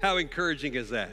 How encouraging is that?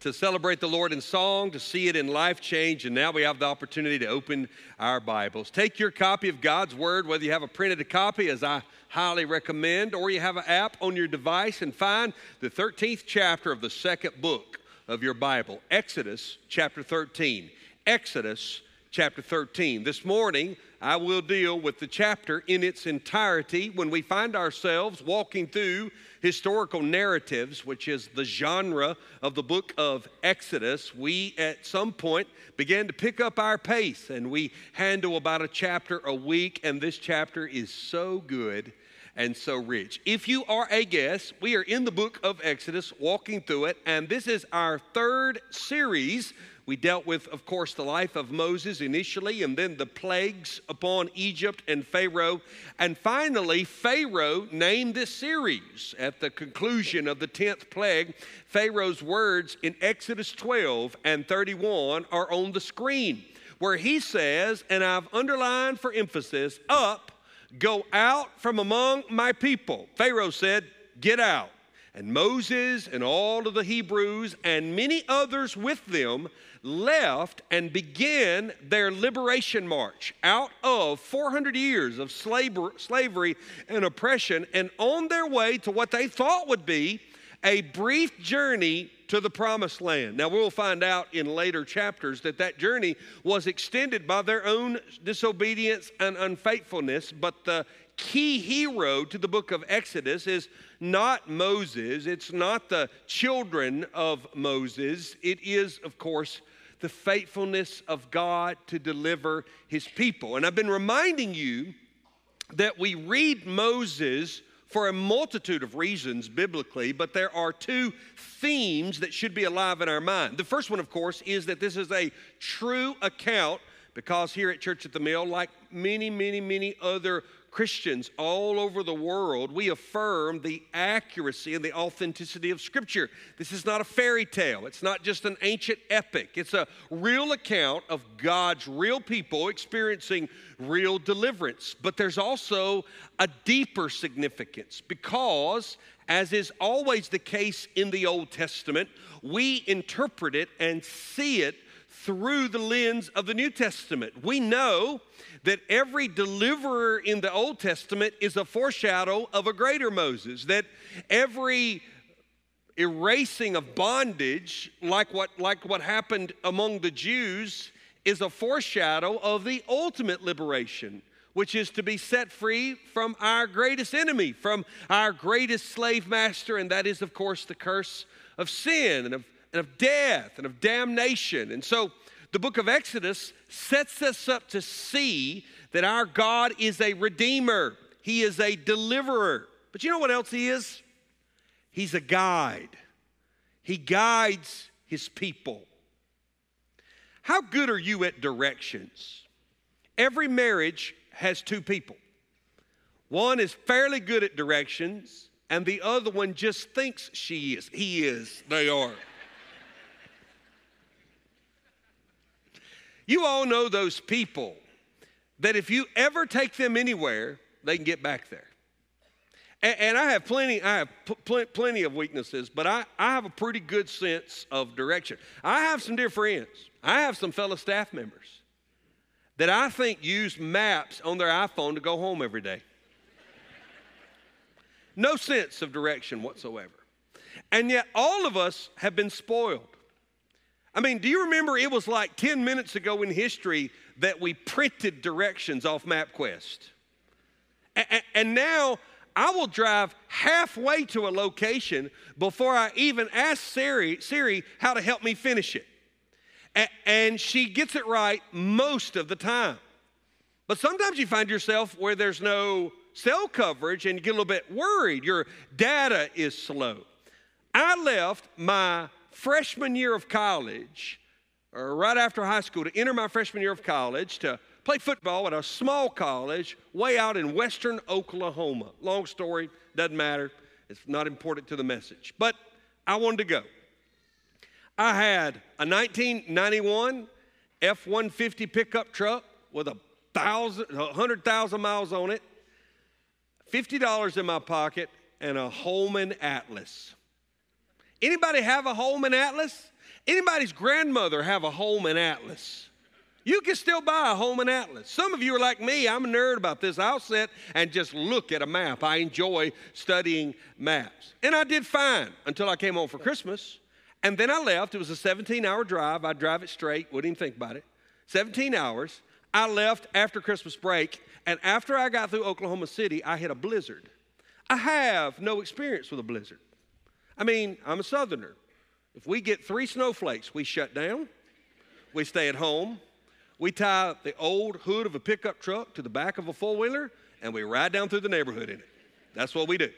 To celebrate the Lord in song, to see it in life change, and now we have the opportunity to open our Bibles. Take your copy of God's Word, whether you have a printed copy, as I highly recommend, or you have an app on your device, and find the 13th chapter of the second book of your Bible, Exodus chapter 13. Exodus chapter 13. This morning, I will deal with the chapter in its entirety when we find ourselves walking through historical narratives, which is the genre of the book of Exodus, we at some point began to pick up our pace and we handle about a chapter a week, and this chapter is so good and so rich. If you are a guest, we are in the book of Exodus, walking through it, and this is our third series we dealt with, of course, the life of Moses initially, and then the plagues upon Egypt and Pharaoh. And finally, Pharaoh named this series at the conclusion of the 10th plague. Pharaoh's words in Exodus 12 and 31 are on the screen, where he says, and I've underlined for emphasis, up, go out from among my people. Pharaoh said, Get out. And Moses and all of the Hebrews and many others with them left and began their liberation march out of 400 years of slavery and oppression and on their way to what they thought would be a brief journey to the promised land. Now, we'll find out in later chapters that that journey was extended by their own disobedience and unfaithfulness, but the key hero to the book of Exodus is not Moses, it's not the children of Moses, it is, of course, the faithfulness of God to deliver his people. And I've been reminding you that we read Moses for a multitude of reasons biblically, but there are two themes that should be alive in our mind. The first one, of course, is that this is a true account because here at Church at the Mill, like many, many, many other Christians all over the world, we affirm the accuracy and the authenticity of Scripture. This is not a fairy tale, it's not just an ancient epic. It's a real account of God's real people experiencing real deliverance. But there's also a deeper significance because, as is always the case in the Old Testament, we interpret it and see it through the lens of the New Testament. We know that every deliverer in the Old Testament is a foreshadow of a greater Moses, that every erasing of bondage, like what, like what happened among the Jews, is a foreshadow of the ultimate liberation, which is to be set free from our greatest enemy, from our greatest slave master, and that is, of course, the curse of sin and of, and of death and of damnation. And so, the book of Exodus sets us up to see that our God is a redeemer, He is a deliverer. But you know what else He is? He's a guide, He guides His people. How good are you at directions? Every marriage has two people. One is fairly good at directions, and the other one just thinks she is. He is. They are. You all know those people that if you ever take them anywhere, they can get back there. And, and I have plenty, I have pl- plenty of weaknesses, but I, I have a pretty good sense of direction. I have some dear friends. I have some fellow staff members that I think use maps on their iPhone to go home every day. No sense of direction whatsoever. And yet, all of us have been spoiled. I mean, do you remember it was like 10 minutes ago in history that we printed directions off MapQuest? And, now I will drive halfway to a location before I even ask Siri, Siri how to help me finish it. And she gets it right most of the time. But sometimes you find yourself where there's no cell coverage and you get a little bit worried. Your data is slow. I left my freshman year of college, or right after high school, to enter my freshman year of college to play football at a small college way out in western Oklahoma. Long story, doesn't matter. It's not important to the message. But I wanted to go. I had a 1991 F 150 pickup truck with a thousand, 100,000 miles on it, $50 in my pocket, and a Holman Atlas. Anybody have a home in Atlas? Anybody's grandmother have a home in Atlas? You can still buy a home in Atlas. Some of you are like me, I'm a nerd about this. I'll sit and just look at a map. I enjoy studying maps. And I did fine until I came home for Christmas. And then I left. It was a 17 hour drive. I'd drive it straight, wouldn't even think about it. 17 hours. I left after Christmas break. And after I got through Oklahoma City, I hit a blizzard. I have no experience with a blizzard. I mean, I'm a southerner. If we get three snowflakes, we shut down, we stay at home, we tie the old hood of a pickup truck to the back of a four wheeler, and we ride down through the neighborhood in it. That's what we do.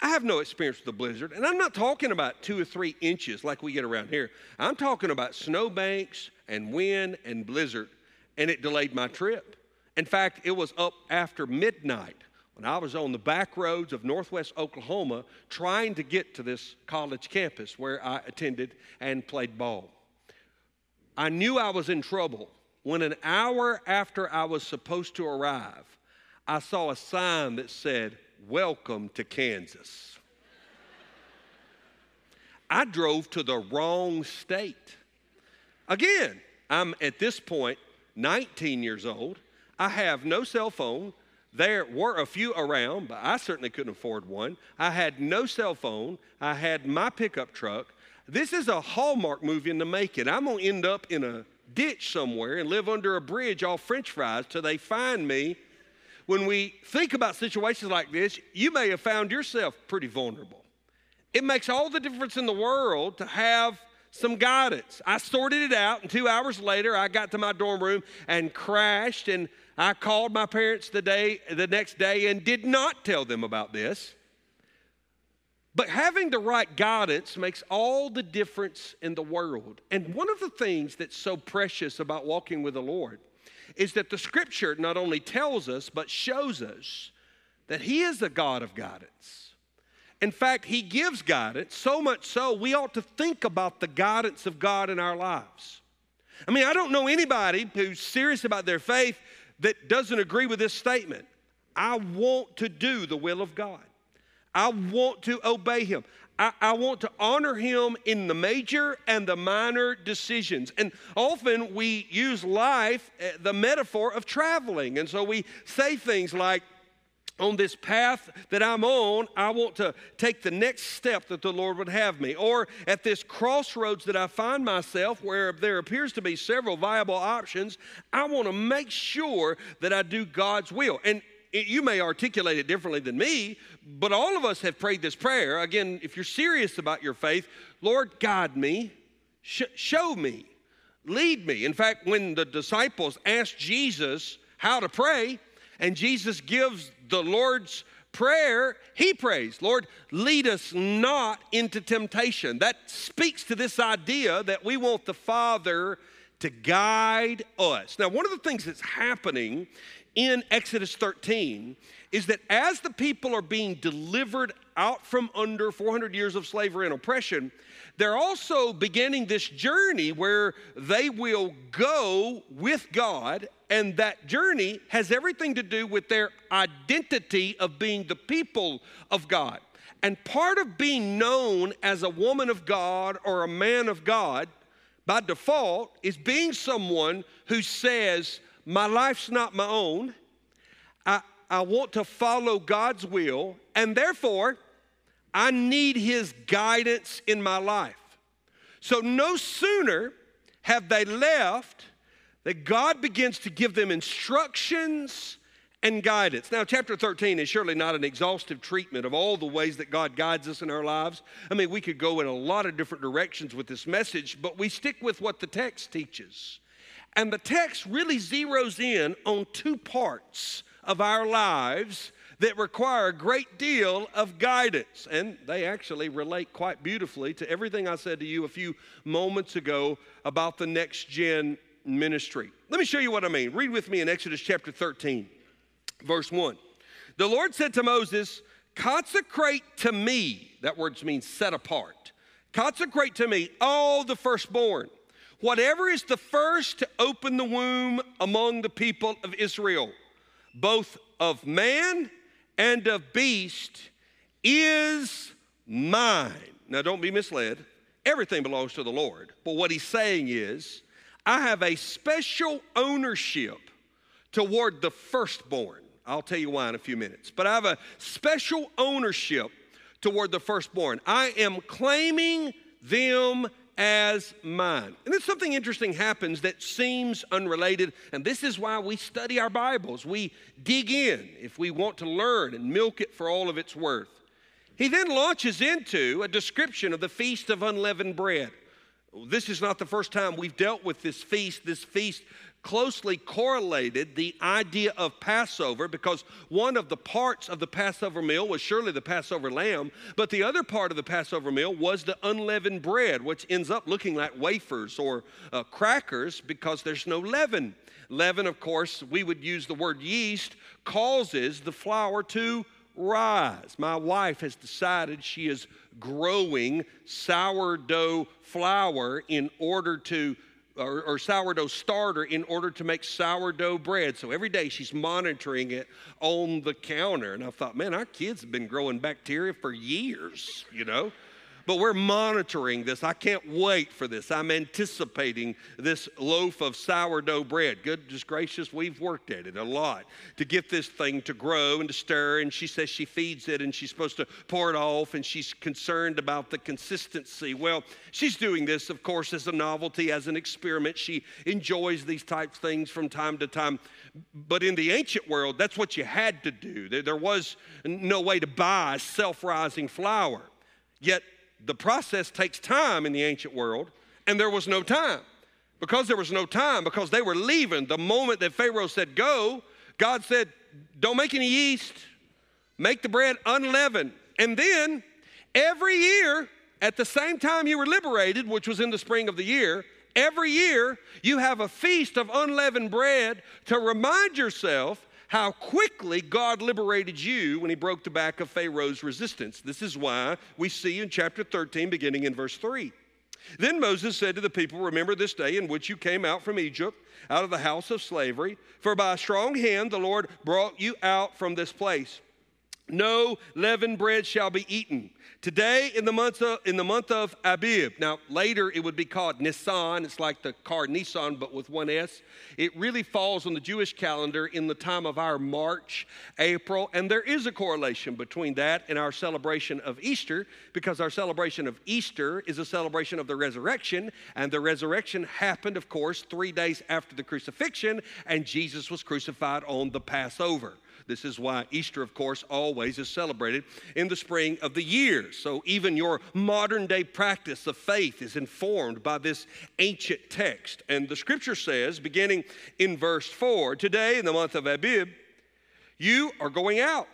I have no experience with a blizzard, and I'm not talking about two or three inches like we get around here. I'm talking about snowbanks and wind and blizzard, and it delayed my trip. In fact, it was up after midnight when I was on the back roads of northwest Oklahoma trying to get to this college campus where I attended and played ball. I knew I was in trouble when an hour after I was supposed to arrive, I saw a sign that said, Welcome to Kansas. I drove to the wrong state. Again, I'm at this point 19 years old. I have no cell phone. There were a few around, but I certainly couldn't afford one. I had no cell phone. I had my pickup truck. This is a Hallmark movie in the making. I'm going to end up in a ditch somewhere and live under a bridge off french fries till they find me. When we think about situations like this, you may have found yourself pretty vulnerable. It makes all the difference in the world to have some guidance. I sorted it out, and two hours later, I got to my dorm room and crashed. And I called my parents the day, the next day, and did not tell them about this. But having the right guidance makes all the difference in the world. And one of the things that's so precious about walking with the Lord is that the scripture not only tells us, but shows us that He is a God of guidance. In fact, He gives guidance, so much so we ought to think about the guidance of God in our lives. I mean, I don't know anybody who's serious about their faith that doesn't agree with this statement. I want to do the will of God. I want to obey him. I, I, want to honor him in the major and the minor decisions. And often we use life, eh, the metaphor of traveling. And so we say things like, on this path that I'm on, I want to take the next step that the Lord would have me. Or at this crossroads that I find myself, where there appears to be several viable options, I want to make sure that I do God's will. And it, you may articulate it differently than me, but all of us have prayed this prayer. Again, if you're serious about your faith, Lord, guide me, sh- show me, lead me. In fact, when the disciples asked Jesus how to pray, and Jesus gives the Lord's prayer, he prays, Lord, lead us not into temptation. That speaks to this idea that we want the Father to guide us. Now, one of the things that's happening in Exodus 13 is that as the people are being delivered out from under 400 years of slavery and oppression, they're also beginning this journey where they will go with God, and that journey has everything to do with their identity of being the people of God. And part of being known as a woman of God or a man of God by default is being someone who says, my life's not my own. I, I want to follow God's will, and therefore, I need His guidance in my life. So, no sooner have they left that God begins to give them instructions and guidance. Now, chapter 13 is surely not an exhaustive treatment of all the ways that God guides us in our lives. I mean, we could go in a lot of different directions with this message, but we stick with what the text teaches. And the text really zeroes in on two parts of our lives that require a great deal of guidance. And they actually relate quite beautifully to everything I said to you a few moments ago about the next gen ministry. Let me show you what I mean. Read with me in Exodus chapter 13, verse 1. The Lord said to Moses, Consecrate to me, that word means set apart. Consecrate to me all the firstborn whatever is the first to open the womb among the people of Israel, both of man and of beast, is mine. Now, don't be misled. Everything belongs to the Lord. But what he's saying is, I have a special ownership toward the firstborn. I'll tell you why in a few minutes. But I have a special ownership toward the firstborn. I am claiming them as mine. And then something interesting happens that seems unrelated, and this is why we study our Bibles. We dig in if we want to learn and milk it for all of its worth. He then launches into a description of the Feast of Unleavened Bread. This is not the first time we've dealt with this feast. This feast closely correlated the idea of Passover because one of the parts of the Passover meal was surely the Passover lamb, but the other part of the Passover meal was the unleavened bread, which ends up looking like wafers or uh, crackers because there's no leaven. Leaven, of course, we would use the word yeast, causes the flour to rise. My wife has decided she is growing sourdough flour in order to or, or, sourdough starter in order to make sourdough bread. So every day she's monitoring it on the counter. And I thought, man, our kids have been growing bacteria for years, you know? But we're monitoring this. I can't wait for this. I'm anticipating this loaf of sourdough bread. Goodness gracious, we've worked at it a lot to get this thing to grow and to stir. And she says she feeds it and she's supposed to pour it off and she's concerned about the consistency. Well, she's doing this, of course, as a novelty, as an experiment. She enjoys these types of things from time to time. But in the ancient world, that's what you had to do. There, there was no way to buy self rising flour. Yet the process takes time in the ancient world, and there was no time. Because there was no time, because they were leaving, the moment that Pharaoh said go, God said, Don't make any yeast, make the bread unleavened. And then every year, at the same time you were liberated, which was in the spring of the year, every year you have a feast of unleavened bread to remind yourself how quickly God liberated you when he broke the back of Pharaoh's resistance. This is why we see in chapter 13, beginning in verse 3. Then Moses said to the people, Remember this day in which you came out from Egypt, out of the house of slavery, for by a strong hand the Lord brought you out from this place. No leavened bread shall be eaten. Today in the month of, in the month of Abib. Now later it would be called Nisan. It's like the car Nissan but with one S. It really falls on the Jewish calendar in the time of our March, April, and there is a correlation between that and our celebration of Easter because our celebration of Easter is a celebration of the resurrection, and the resurrection happened, of course, three days after the crucifixion, and Jesus was crucified on the Passover. This is why Easter, of course, always is celebrated in the spring of the year. So even your modern day practice of faith is informed by this ancient text. And the scripture says, beginning in verse 4, today in the month of Abib, you are going out.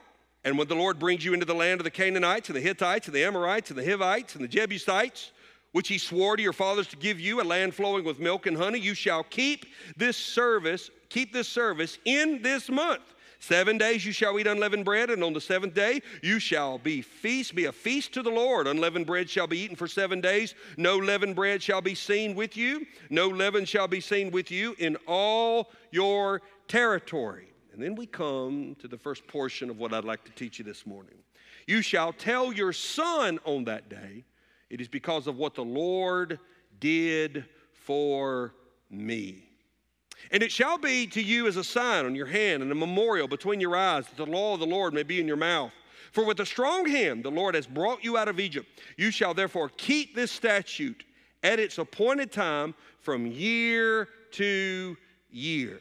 And when the Lord brings you into the land of the Canaanites and the Hittites and the Amorites and the Hivites and the Jebusites, which he swore to your fathers to give you, a land flowing with milk and honey, you shall keep this service, keep this service in this month Seven days you shall eat unleavened bread, and on the seventh day you shall be feast, be a feast to the Lord. Unleavened bread shall be eaten for seven days. No leavened bread shall be seen with you. No leaven shall be seen with you in all your territory. And then we come to the first portion of what I'd like to teach you this morning. You shall tell your son on that day, it is because of what the Lord did for me. And it shall be to you as a sign on your hand and a memorial between your eyes, that the law of the Lord may be in your mouth. For with a strong hand the Lord has brought you out of Egypt. You shall therefore keep this statute at its appointed time from year to year.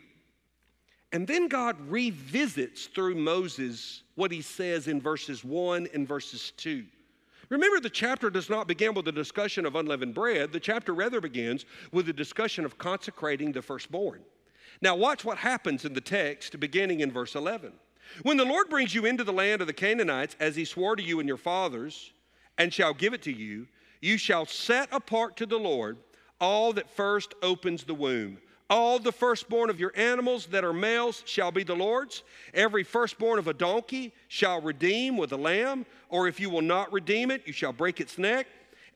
And then God revisits through Moses what he says in verses 1 and verses 2. Remember, the chapter does not begin with a discussion of unleavened bread. The chapter rather begins with a discussion of consecrating the firstborn. Now, watch what happens in the text beginning in verse 11. When the Lord brings you into the land of the Canaanites, as he swore to you and your fathers, and shall give it to you, you shall set apart to the Lord all that first opens the womb. All the firstborn of your animals that are males shall be the Lord's. Every firstborn of a donkey shall redeem with a lamb, or if you will not redeem it, you shall break its neck.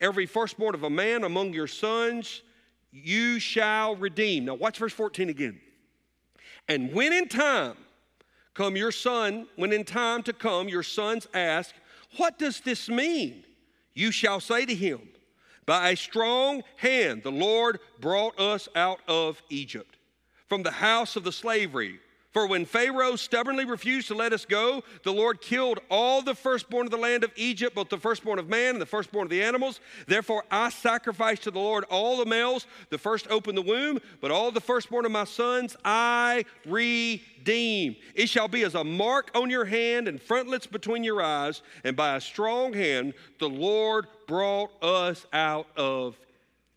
Every firstborn of a man among your sons you shall redeem. Now, watch verse 14 again. And when in time come your son, when in time to come your sons ask, What does this mean? you shall say to him, By a strong hand the Lord brought us out of Egypt, from the house of the slavery for when Pharaoh stubbornly refused to let us go, the Lord killed all the firstborn of the land of Egypt, both the firstborn of man and the firstborn of the animals. Therefore, I sacrifice to the Lord all the males, the first open the womb, but all the firstborn of my sons I redeem. It shall be as a mark on your hand and frontlets between your eyes, and by a strong hand the Lord brought us out of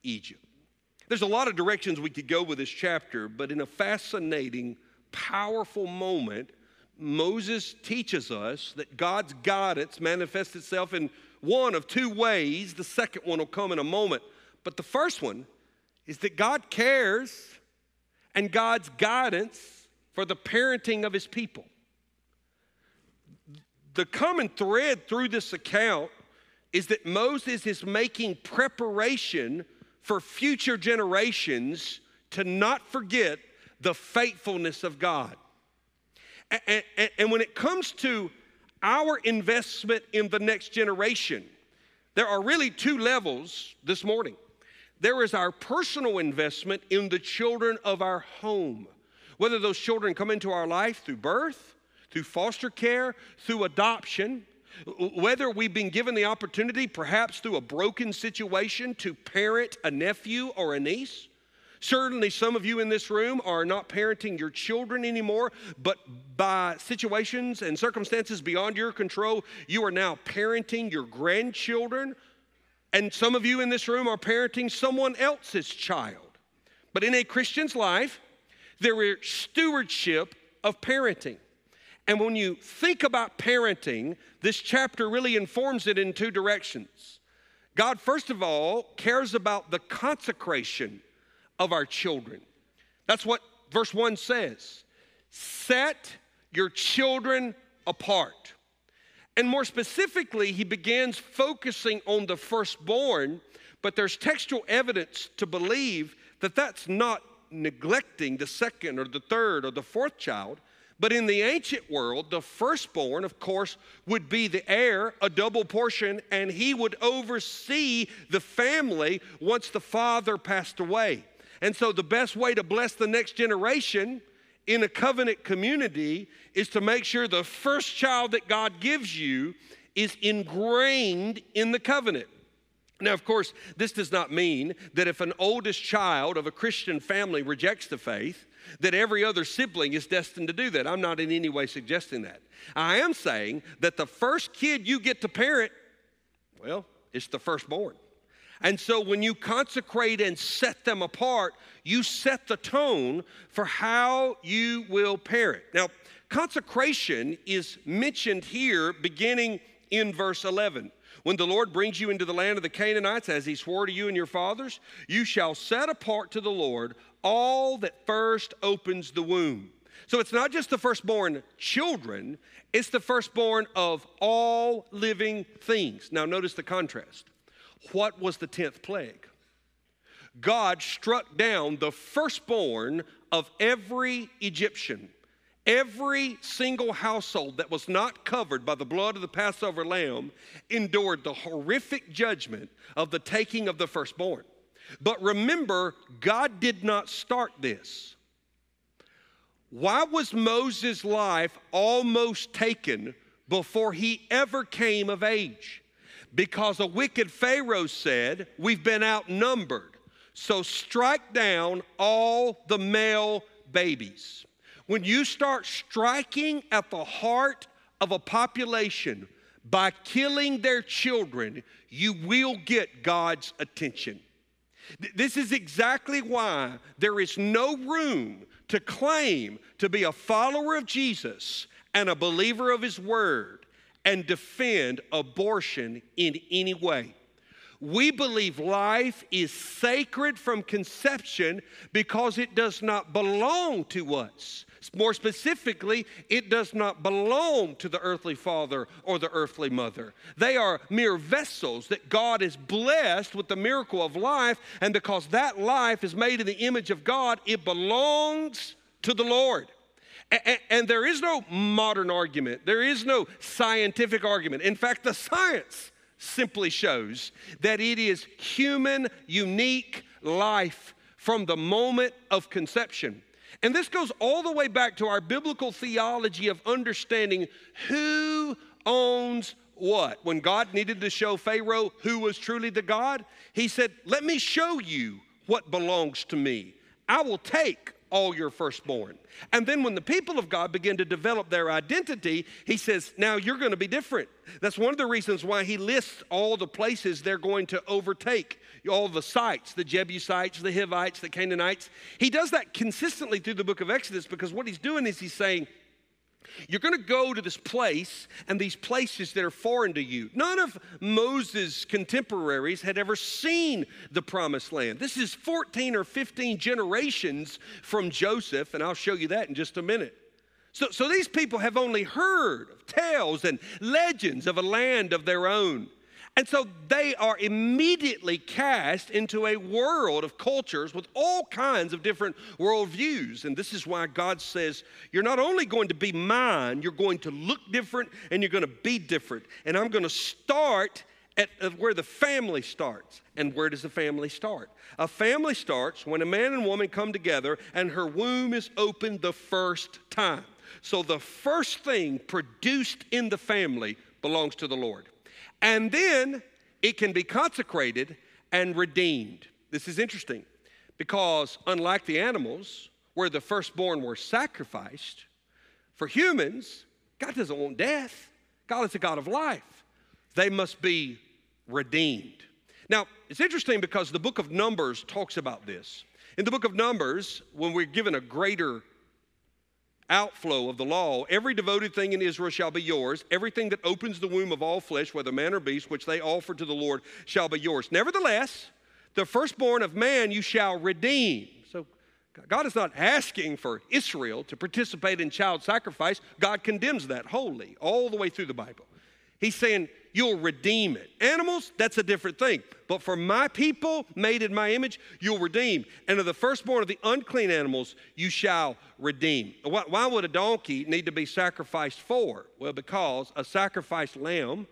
Egypt. There's a lot of directions we could go with this chapter, but in a fascinating powerful moment, Moses teaches us that God's guidance manifests itself in one of two ways. The second one will come in a moment. But the first one is that God cares and God's guidance for the parenting of his people. The common thread through this account is that Moses is making preparation for future generations to not forget the faithfulness of God. And, and, and, when it comes to our investment in the next generation, there are really two levels this morning. There is our personal investment in the children of our home, whether those children come into our life through birth, through foster care, through adoption, whether we've been given the opportunity, perhaps through a broken situation, to parent a nephew or a niece Certainly, some of you in this room are not parenting your children anymore, but by situations and circumstances beyond your control, you are now parenting your grandchildren. And some of you in this room are parenting someone else's child. But in a Christian's life, there is stewardship of parenting. And when you think about parenting, this chapter really informs it in two directions. God, first of all, cares about the consecration of our children. That's what verse 1 says. Set your children apart. And more specifically, he begins focusing on the firstborn, but there's textual evidence to believe that that's not neglecting the second or the third or the fourth child. But in the ancient world, the firstborn, of course, would be the heir, a double portion, and he would oversee the family once the father passed away. And so, the best way to bless the next generation in a covenant community is to make sure the first child that God gives you is ingrained in the covenant. Now, of course, this does not mean that if an oldest child of a Christian family rejects the faith, that every other sibling is destined to do that. I'm not in any way suggesting that. I am saying that the first kid you get to parent, well, it's the firstborn. And so when you consecrate and set them apart, you set the tone for how you will parent. Now, consecration is mentioned here beginning in verse 11. When the Lord brings you into the land of the Canaanites, as he swore to you and your fathers, you shall set apart to the Lord all that first opens the womb. So it's not just the firstborn children, it's the firstborn of all living things. Now, notice the contrast. What was the 10th plague? God struck down the firstborn of every Egyptian. Every single household that was not covered by the blood of the Passover lamb endured the horrific judgment of the taking of the firstborn. But remember, God did not start this. Why was Moses' life almost taken before he ever came of age? Because a wicked Pharaoh said, We've been outnumbered. So strike down all the male babies. When you start striking at the heart of a population by killing their children, you will get God's attention. This is exactly why there is no room to claim to be a follower of Jesus and a believer of His Word and defend abortion in any way. We believe life is sacred from conception because it does not belong to us. More specifically, it does not belong to the earthly father or the earthly mother. They are mere vessels that God is blessed with the miracle of life, and because that life is made in the image of God, it belongs to the Lord. And, and there is no modern argument, there is no scientific argument. In fact, the science simply shows that it is human, unique life from the moment of conception. And this goes all the way back to our biblical theology of understanding who owns what? When God needed to show Pharaoh who was truly the God, he said, Let me show you what belongs to me. I will take all your firstborn. And then when the people of God begin to develop their identity, he says, Now you're going to be different. That's one of the reasons why he lists all the places they're going to overtake, all the sites, the Jebusites, the Hivites, the Canaanites. He does that consistently through the book of Exodus because what he's doing is he's saying, you're going to go to this place and these places that are foreign to you. None of Moses' contemporaries had ever seen the promised land. This is 14 or 15 generations from Joseph, and I'll show you that in just a minute. So, so these people have only heard of tales and legends of a land of their own. And so they are immediately cast into a world of cultures with all kinds of different worldviews. And this is why God says, You're not only going to be mine, you're going to look different and you're going to be different. And I'm going to start at, uh, where the family starts. And where does the family start? A family starts when a man and woman come together and her womb is opened the first time. So the first thing produced in the family belongs to the Lord. And then it can be consecrated and redeemed. This is interesting because, unlike the animals, where the firstborn were sacrificed, for humans, God doesn't want death. God is a God of life. They must be redeemed. Now, it's interesting because the book of Numbers talks about this. In the book of Numbers, when we're given a greater outflow of the law, every devoted thing in Israel shall be yours. Everything that opens the womb of all flesh, whether man or beast, which they offer to the Lord, shall be yours. Nevertheless, the firstborn of man you shall redeem. So God is not asking for Israel to participate in child sacrifice. God condemns that wholly, all the way through the Bible. He's saying, You'll redeem it. Animals, that's a different thing. But for my people, made in my image, you'll redeem. And of the firstborn of the unclean animals, you shall redeem. Why, why would a donkey need to be sacrificed for? Well, because a sacrificed lamb,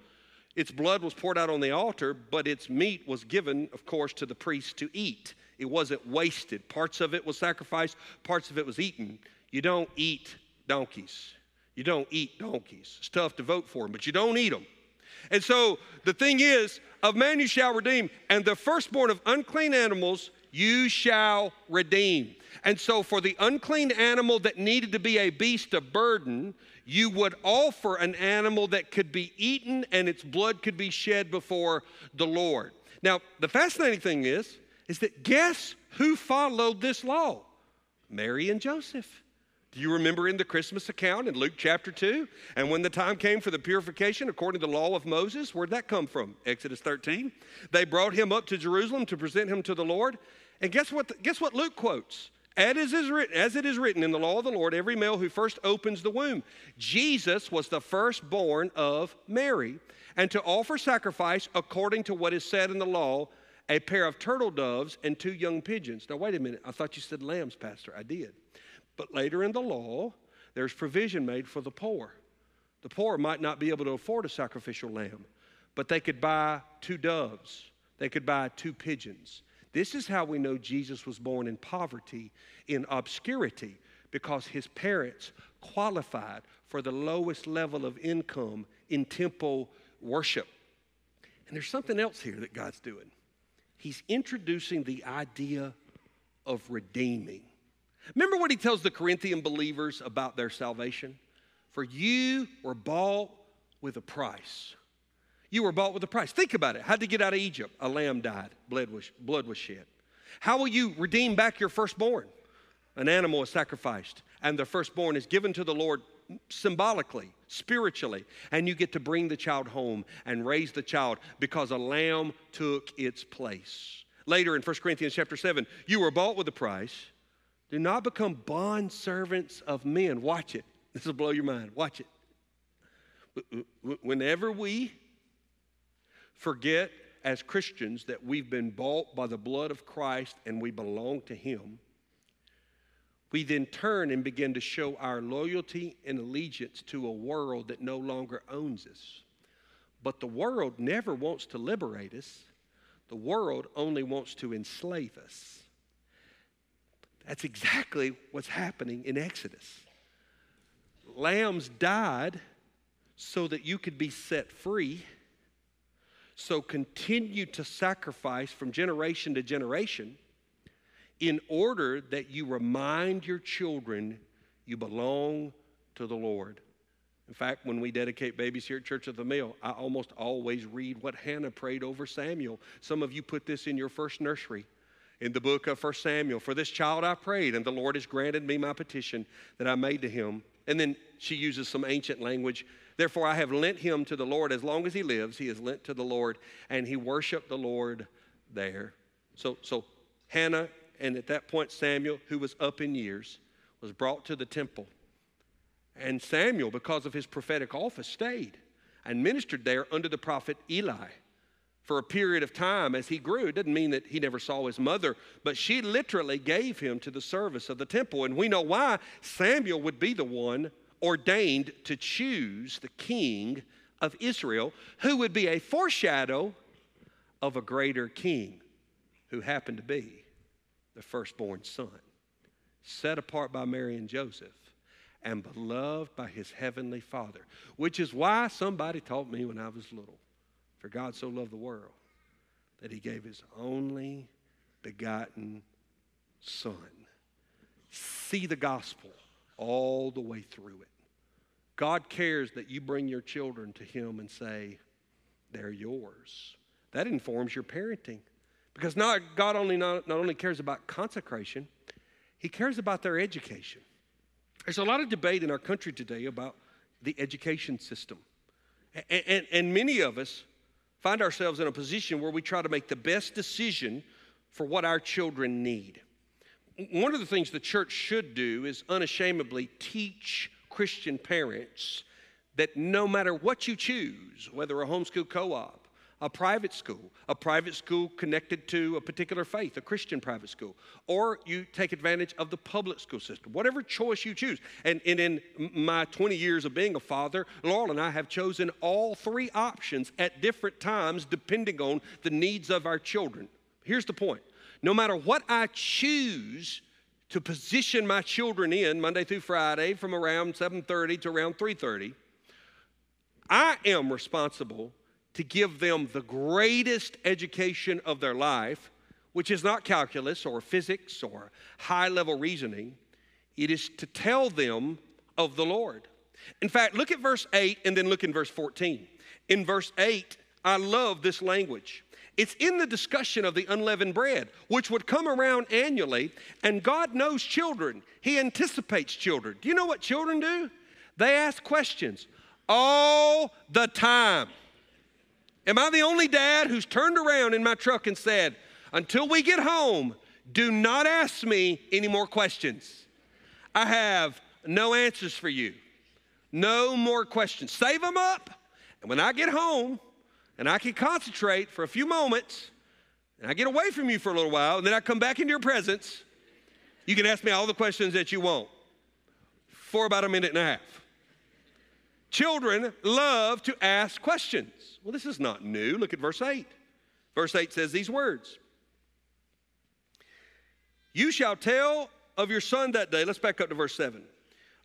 its blood was poured out on the altar, but its meat was given, of course, to the priest to eat. It wasn't wasted. Parts of it was sacrificed, parts of it was eaten. You don't eat donkeys. You don't eat donkeys. It's tough to vote for them, but you don't eat them. And so the thing is, of man you shall redeem, and the firstborn of unclean animals you shall redeem. And so for the unclean animal that needed to be a beast of burden, you would offer an animal that could be eaten and its blood could be shed before the Lord. Now, the fascinating thing is, is that guess who followed this law? Mary and Joseph. Do you remember in the Christmas account in Luke chapter 2? And when the time came for the purification according to the law of Moses, where'd that come from? Exodus 13. They brought him up to Jerusalem to present him to the Lord. And guess what, the, guess what Luke quotes? As, as it is written in the law of the Lord, every male who first opens the womb. Jesus was the firstborn of Mary. And to offer sacrifice according to what is said in the law, a pair of turtle doves and two young pigeons. Now, wait a minute. I thought you said lambs, Pastor. I did. But later in the law, there's provision made for the poor. The poor might not be able to afford a sacrificial lamb, but they could buy two doves, they could buy two pigeons. This is how we know Jesus was born in poverty, in obscurity, because his parents qualified for the lowest level of income in temple worship. And there's something else here that God's doing. He's introducing the idea of redeeming. Remember what he tells the Corinthian believers about their salvation? For you were bought with a price. You were bought with a price. Think about it. How'd you get out of Egypt? A lamb died, blood was, blood was shed. How will you redeem back your firstborn? An animal is sacrificed, and the firstborn is given to the Lord symbolically, spiritually, and you get to bring the child home and raise the child because a lamb took its place. Later in 1 Corinthians chapter 7, you were bought with a price. Do not become bond servants of men. Watch it. This will blow your mind. Watch it. Whenever we forget as Christians that we've been bought by the blood of Christ and we belong to Him, we then turn and begin to show our loyalty and allegiance to a world that no longer owns us. But the world never wants to liberate us, the world only wants to enslave us. That's exactly what's happening in Exodus. Lambs died so that you could be set free. So continue to sacrifice from generation to generation in order that you remind your children you belong to the Lord. In fact, when we dedicate babies here at Church of the Mill, I almost always read what Hannah prayed over Samuel. Some of you put this in your first nursery in the book of 1 Samuel. For this child I prayed, and the Lord has granted me my petition that I made to him. And then she uses some ancient language. Therefore, I have lent him to the Lord as long as he lives. He is lent to the Lord, and he worshiped the Lord there. So, so Hannah, and at that point, Samuel, who was up in years, was brought to the temple. And Samuel, because of his prophetic office, stayed and ministered there under the prophet Eli for a period of time as he grew. It doesn't mean that he never saw his mother, but she literally gave him to the service of the temple. And we know why Samuel would be the one ordained to choose the king of Israel, who would be a foreshadow of a greater king who happened to be the firstborn son, set apart by Mary and Joseph and beloved by his heavenly Father, which is why somebody taught me when I was little for God so loved the world that he gave his only begotten Son. See the gospel all the way through it. God cares that you bring your children to him and say, they're yours. That informs your parenting. Because not, God only not, not only cares about consecration, he cares about their education. There's a lot of debate in our country today about the education system. And, and, and many of us find ourselves in a position where we try to make the best decision for what our children need. One of the things the church should do is unashamedly teach Christian parents that no matter what you choose, whether a homeschool co op, a private school, a private school connected to a particular faith, a Christian private school, or you take advantage of the public school system, whatever choice you choose. And, and in my 20 years of being a father, Laurel and I have chosen all three options at different times depending on the needs of our children. Here's the point no matter what I choose, to position my children in Monday through Friday from around 7:30 to around 3:30 I am responsible to give them the greatest education of their life, which is not calculus or physics or high level reasoning. It is to tell them of the Lord. In fact, look at verse 8 and then look in verse 14. In verse 8, I love this language. It's in the discussion of the unleavened bread, which would come around annually, and God knows children. He anticipates children. Do you know what children do? They ask questions all the time. Am I the only dad who's turned around in my truck and said, until we get home, do not ask me any more questions? I have no answers for you. No more questions. Save them up. And when I get home and I can concentrate for a few moments and I get away from you for a little while and then I come back into your presence, you can ask me all the questions that you want for about a minute and a half. Children love to ask questions. Well, this is not new. Look at verse 8. Verse 8 says these words You shall tell of your son that day. Let's back up to verse 7.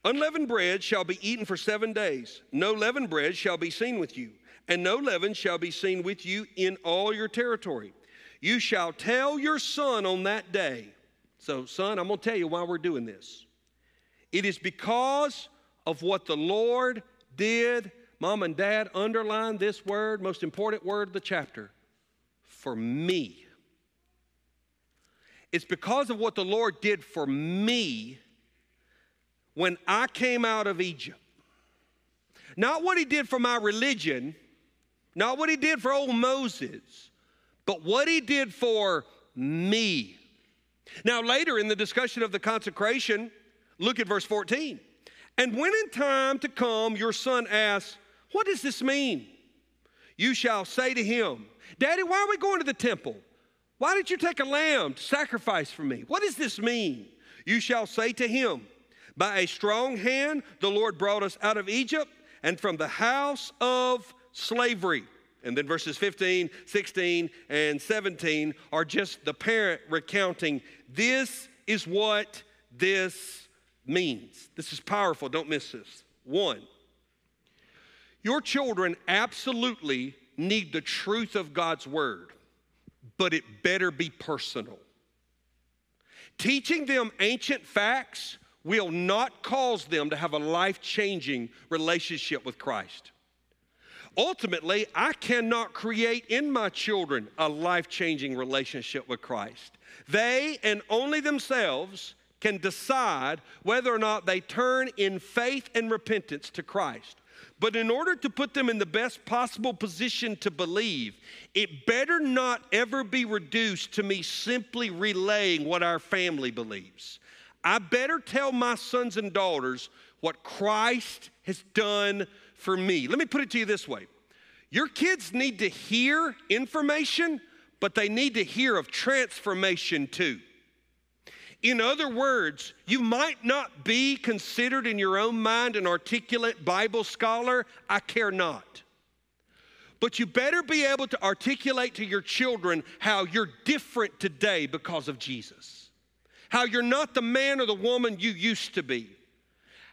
Unleavened bread shall be eaten for seven days. No leavened bread shall be seen with you, and no leaven shall be seen with you in all your territory. You shall tell your son on that day. So, son, I'm going to tell you why we're doing this. It is because of what the Lord did, mom and dad, underline this word, most important word of the chapter for me. It's because of what the Lord did for me when I came out of Egypt. Not what he did for my religion, not what he did for old Moses, but what he did for me. Now, later in the discussion of the consecration, look at verse 14. And when in time to come your son asks, What does this mean? You shall say to him, Daddy, why are we going to the temple? Why did you take a lamb to sacrifice for me? What does this mean? You shall say to him, By a strong hand the Lord brought us out of Egypt and from the house of slavery. And then verses 15, 16, and 17 are just the parent recounting this is what this means. This is powerful. Don't miss this. One, your children absolutely need the truth of God's word, but it better be personal. Teaching them ancient facts will not cause them to have a life changing relationship with Christ. Ultimately, I cannot create in my children a life changing relationship with Christ. They and only themselves can decide whether or not they turn in faith and repentance to Christ. But in order to put them in the best possible position to believe, it better not ever be reduced to me simply relaying what our family believes. I better tell my sons and daughters what Christ has done for me. Let me put it to you this way your kids need to hear information, but they need to hear of transformation too. In other words, you might not be considered in your own mind an articulate Bible scholar. I care not. But you better be able to articulate to your children how you're different today because of Jesus. How you're not the man or the woman you used to be.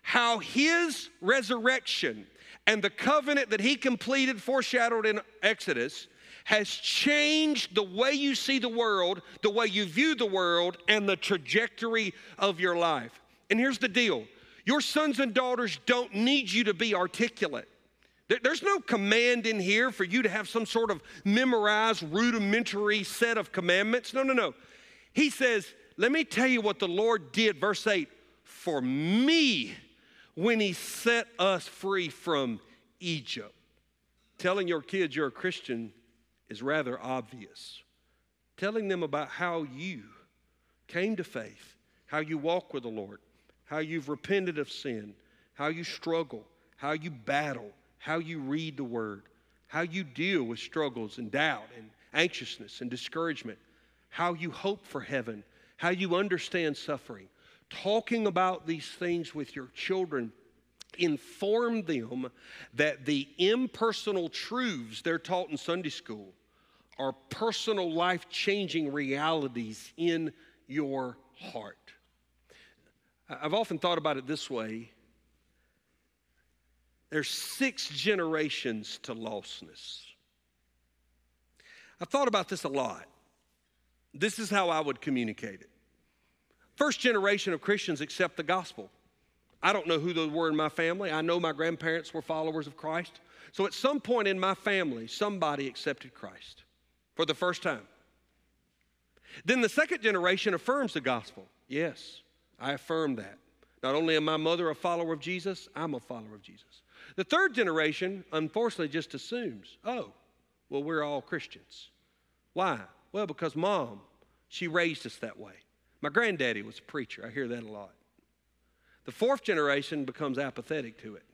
How his resurrection and the covenant that he completed, foreshadowed in Exodus, has changed the way you see the world, the way you view the world, and the trajectory of your life. And here's the deal your sons and daughters don't need you to be articulate. There's no command in here for you to have some sort of memorized, rudimentary set of commandments. No, no, no. He says, Let me tell you what the Lord did, verse 8, for me when He set us free from Egypt. Telling your kids you're a Christian is rather obvious. Telling them about how you came to faith, how you walk with the Lord, how you've repented of sin, how you struggle, how you battle, how you read the Word, how you deal with struggles and doubt and anxiousness and discouragement, how you hope for heaven, how you understand suffering. Talking about these things with your children inform them that the impersonal truths they're taught in Sunday school are personal life changing realities in your heart. I've often thought about it this way there's six generations to lostness. I've thought about this a lot. This is how I would communicate it. First generation of Christians accept the gospel. I don't know who those were in my family. I know my grandparents were followers of Christ. So at some point in my family, somebody accepted Christ for the first time. Then the second generation affirms the gospel. Yes, I affirm that. Not only am my mother a follower of Jesus, I'm a follower of Jesus. The third generation, unfortunately, just assumes, oh, well, we're all Christians. Why? Well, because mom, she raised us that way. My granddaddy was a preacher. I hear that a lot. The fourth generation becomes apathetic to it.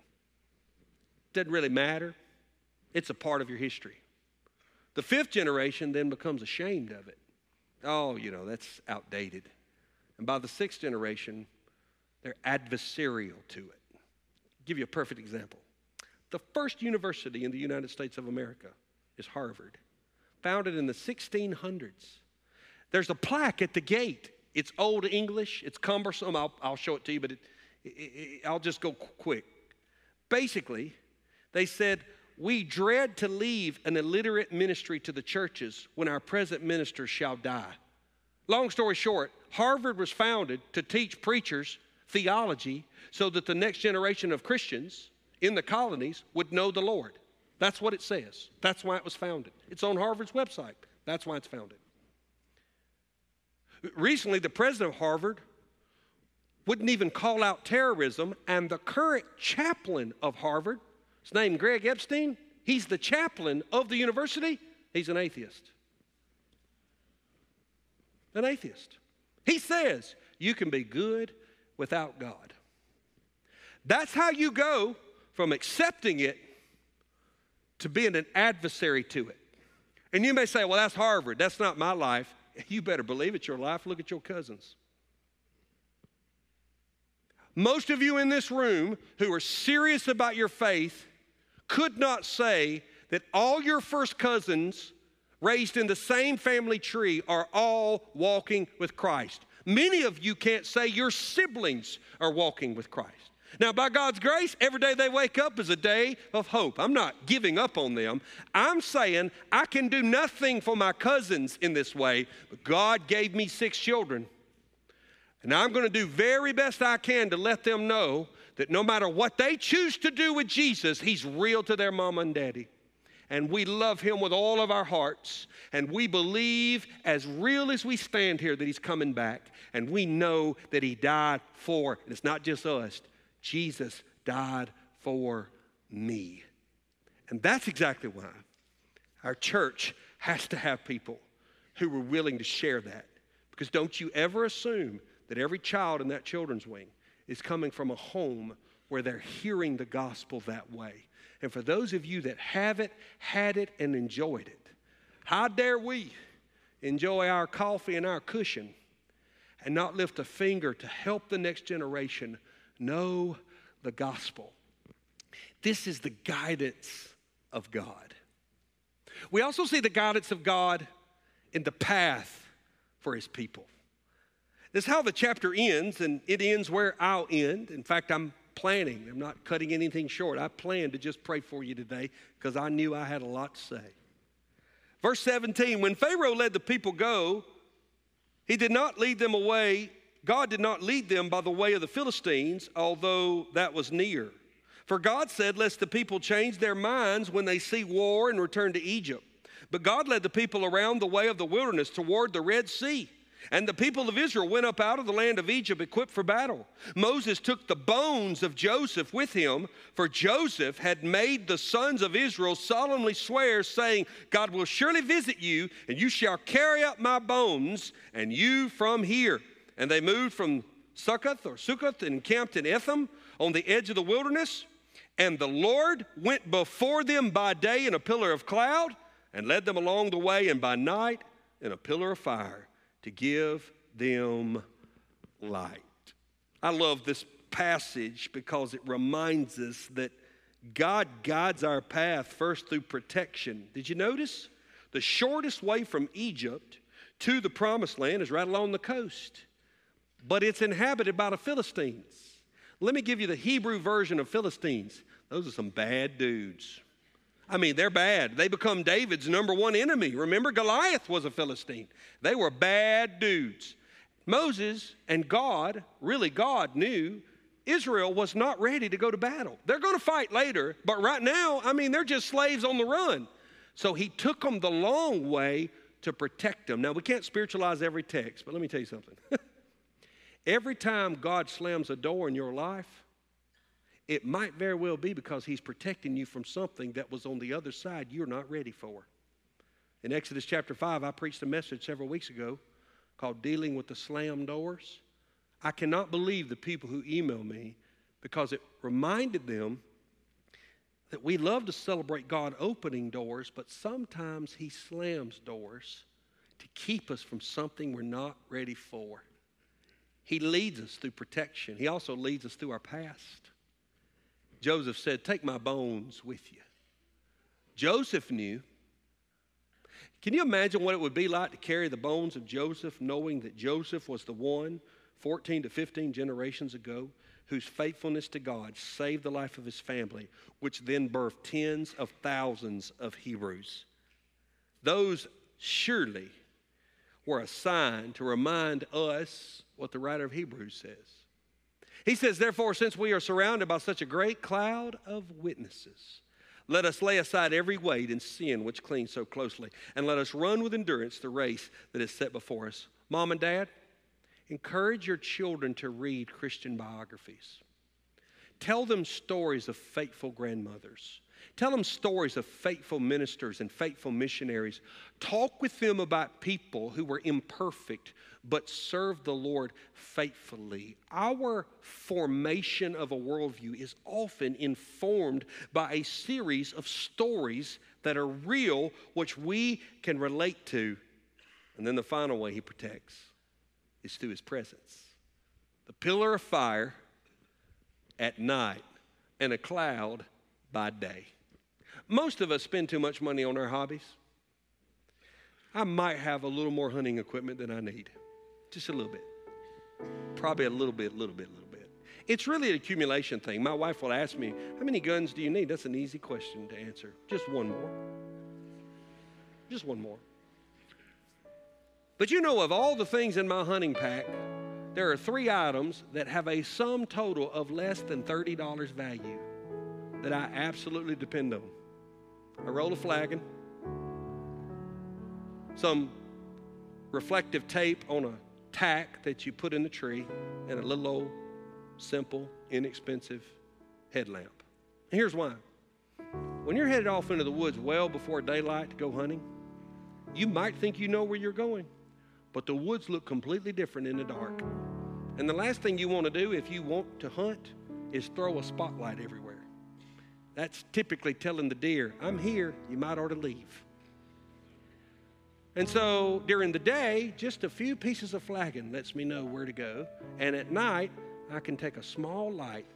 Doesn't really matter. It's a part of your history. The fifth generation then becomes ashamed of it. Oh, you know, that's outdated. And by the sixth generation, they're adversarial to it. I'll give you a perfect example. The first university in the United States of America is Harvard, founded in the 1600s. There's a plaque at the gate. It's old English, it's cumbersome. I'll, I'll show it to you, but it, I'll just go quick. Basically, they said, We dread to leave an illiterate ministry to the churches when our present minister shall die. Long story short, Harvard was founded to teach preachers theology so that the next generation of Christians in the colonies would know the Lord. That's what it says. That's why it was founded. It's on Harvard's website. That's why it's founded. Recently, the president of Harvard wouldn't even call out terrorism. And the current chaplain of Harvard, his name Greg Epstein, he's the chaplain of the university. He's an atheist. An atheist. He says you can be good without God. That's how you go from accepting it to being an adversary to it. And you may say, well, that's Harvard. That's not my life. You better believe it's your life. Look at your cousins. Most of you in this room who are serious about your faith could not say that all your first cousins raised in the same family tree are all walking with Christ. Many of you can't say your siblings are walking with Christ. Now, by God's grace, every day they wake up is a day of hope. I'm not giving up on them. I'm saying I can do nothing for my cousins in this way, but God gave me six children. And I'm going to do very best I can to let them know that no matter what they choose to do with Jesus, He's real to their mama and daddy. And we love Him with all of our hearts. And we believe, as real as we stand here, that He's coming back. And we know that He died for, and it's not just us, Jesus died for me. And that's exactly why our church has to have people who are willing to share that. Because don't you ever assume that every child in that children's wing is coming from a home where they're hearing the gospel that way. And for those of you that have it, had it, and enjoyed it, how dare we enjoy our coffee and our cushion and not lift a finger to help the next generation know the gospel? This is the guidance of God. We also see the guidance of God in the path for his people. This is how the chapter ends, and it ends where I'll end. In fact, I'm planning, I'm not cutting anything short. I plan to just pray for you today because I knew I had a lot to say. Verse 17 When Pharaoh let the people go, he did not lead them away. God did not lead them by the way of the Philistines, although that was near. For God said, Lest the people change their minds when they see war and return to Egypt. But God led the people around the way of the wilderness toward the Red Sea. And the people of Israel went up out of the land of Egypt equipped for battle. Moses took the bones of Joseph with him, for Joseph had made the sons of Israel solemnly swear, saying, God will surely visit you, and you shall carry up my bones, and you from here. And they moved from Succoth or Succoth and camped in Etham on the edge of the wilderness. And the Lord went before them by day in a pillar of cloud, and led them along the way, and by night in a pillar of fire to give them light. I love this passage because it reminds us that God guides our path first through protection. Did you notice? The shortest way from Egypt to the promised land is right along the coast, but it's inhabited by the Philistines. Let me give you the Hebrew version of Philistines. Those are some bad dudes. I mean, they're bad. They become David's number one enemy. Remember, Goliath was a Philistine. They were bad dudes. Moses and God, really, God knew Israel was not ready to go to battle. They're going to fight later, but right now, I mean, they're just slaves on the run. So he took them the long way to protect them. Now, we can't spiritualize every text, but let me tell you something. every time God slams a door in your life, it might very well be because he's protecting you from something that was on the other side you're not ready for. In Exodus chapter 5, I preached a message several weeks ago called Dealing with the Slam Doors. I cannot believe the people who email me because it reminded them that we love to celebrate God opening doors, but sometimes He slams doors to keep us from something we're not ready for. He leads us through protection, He also leads us through our past. Joseph said, Take my bones with you. Joseph knew. Can you imagine what it would be like to carry the bones of Joseph, knowing that Joseph was the one 14 to 15 generations ago whose faithfulness to God saved the life of his family, which then birthed tens of thousands of Hebrews? Those surely were a sign to remind us what the writer of Hebrews says he says, Therefore, since we are surrounded by such a great cloud of witnesses, let us lay aside every weight and sin which clings so closely, and let us run with endurance the race that is set before us. Mom and dad, encourage your children to read Christian biographies. Tell them stories of faithful grandmothers. Tell them stories of faithful ministers and faithful missionaries. Talk with them about people who were imperfect but served the Lord faithfully. Our formation of a worldview is often informed by a series of stories that are real, which we can relate to. And then the final way he protects is through his presence. The pillar of fire at night and a cloud by day. Most of us spend too much money on our hobbies. I might have a little more hunting equipment than I need, just a little bit. Probably a little bit, little bit, a little bit. It's really an accumulation thing. My wife will ask me, How many guns do you need? That's an easy question to answer. Just one more. Just one more. But you know, of all the things in my hunting pack, there are three items that have a sum total of less than $30 value that I absolutely depend on a roll of flagging, some reflective tape on a tack that you put in the tree, and a little old, simple, inexpensive headlamp. And here's why. When you're headed off into the woods well before daylight to go hunting, you might think you know where you're going, but the woods look completely different in the dark. And the last thing you want to do if you want to hunt is throw a spotlight everywhere. That's typically telling the deer, I'm here, you might ought to leave. And so during the day, just a few pieces of flagging lets me know where to go. And at night, I can take a small light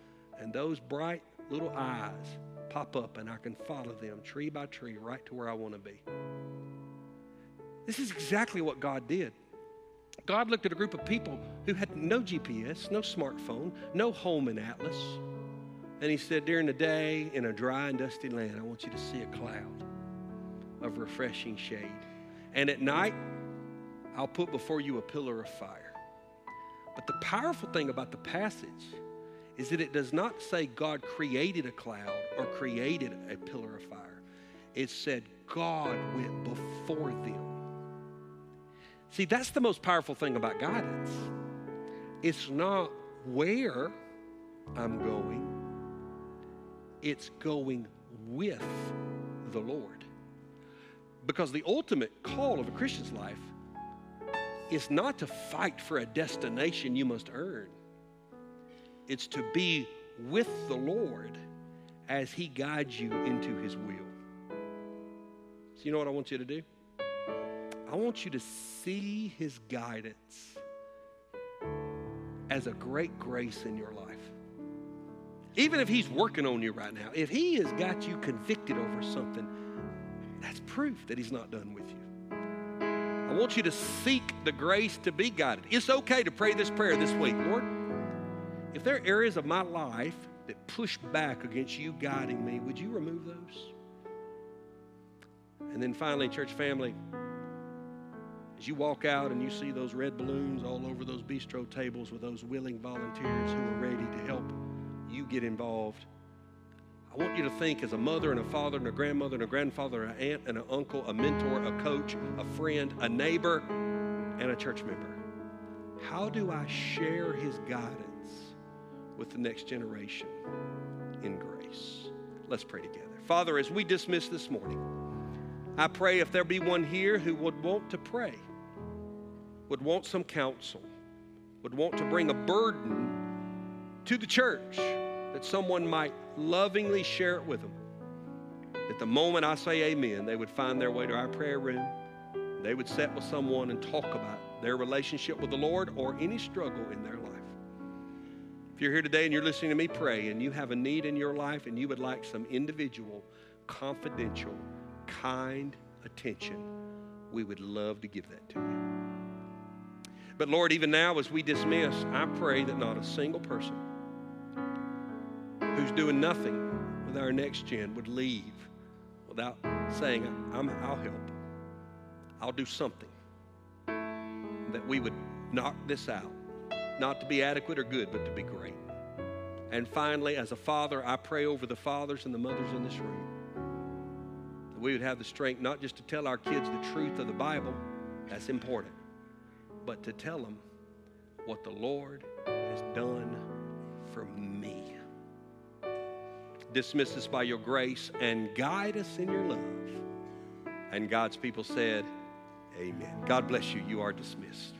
and those bright little eyes pop up and I can follow them tree by tree right to where I want to be. This is exactly what God did. God looked at a group of people who had no GPS, no smartphone, no home in Atlas. And he said, During the day, in a dry and dusty land, I want you to see a cloud of refreshing shade. And at night, I'll put before you a pillar of fire. But the powerful thing about the passage is that it does not say God created a cloud or created a pillar of fire. It said God went before them. See, that's the most powerful thing about guidance. It's not where I'm going, it's going with the Lord. Because the ultimate call of a Christian's life is not to fight for a destination you must earn, it's to be with the Lord as He guides you into His will. So, you know what I want you to do? I want you to see His guidance as a great grace in your life. Even if He's working on you right now, if He has got you convicted over something, that's proof that He's not done with you. I want you to seek the grace to be guided. It's okay to pray this prayer this week. Lord, if there are areas of my life that push back against you guiding me, would you remove those? And then finally, church family, as you walk out and you see those red balloons all over those bistro tables with those willing volunteers who are ready to help you get involved, I want you to think as a mother and a father and a grandmother and a grandfather, an aunt and an uncle, a mentor, a coach, a friend, a neighbor, and a church member. How do I share his guidance with the next generation in grace? Let's pray together. Father, as we dismiss this morning, I pray if there be one here who would want to pray, would want some counsel, would want to bring a burden to the church that someone might lovingly share it with them. That the moment I say amen, they would find their way to our prayer room. They would sit with someone and talk about their relationship with the Lord or any struggle in their life. If you're here today and you're listening to me pray and you have a need in your life and you would like some individual, confidential, kind attention, we would love to give that to you. But Lord, even now as we dismiss, I pray that not a single person who's doing nothing with our next gen would leave without saying, I'm, I'll help. I'll do something. That we would knock this out, not to be adequate or good, but to be great. And finally, as a father, I pray over the fathers and the mothers in this room that we would have the strength not just to tell our kids the truth of the Bible, that's important, but to tell them what the Lord has done for me. Dismiss us by your grace and guide us in your love. And God's people said, Amen. God bless you. You are dismissed.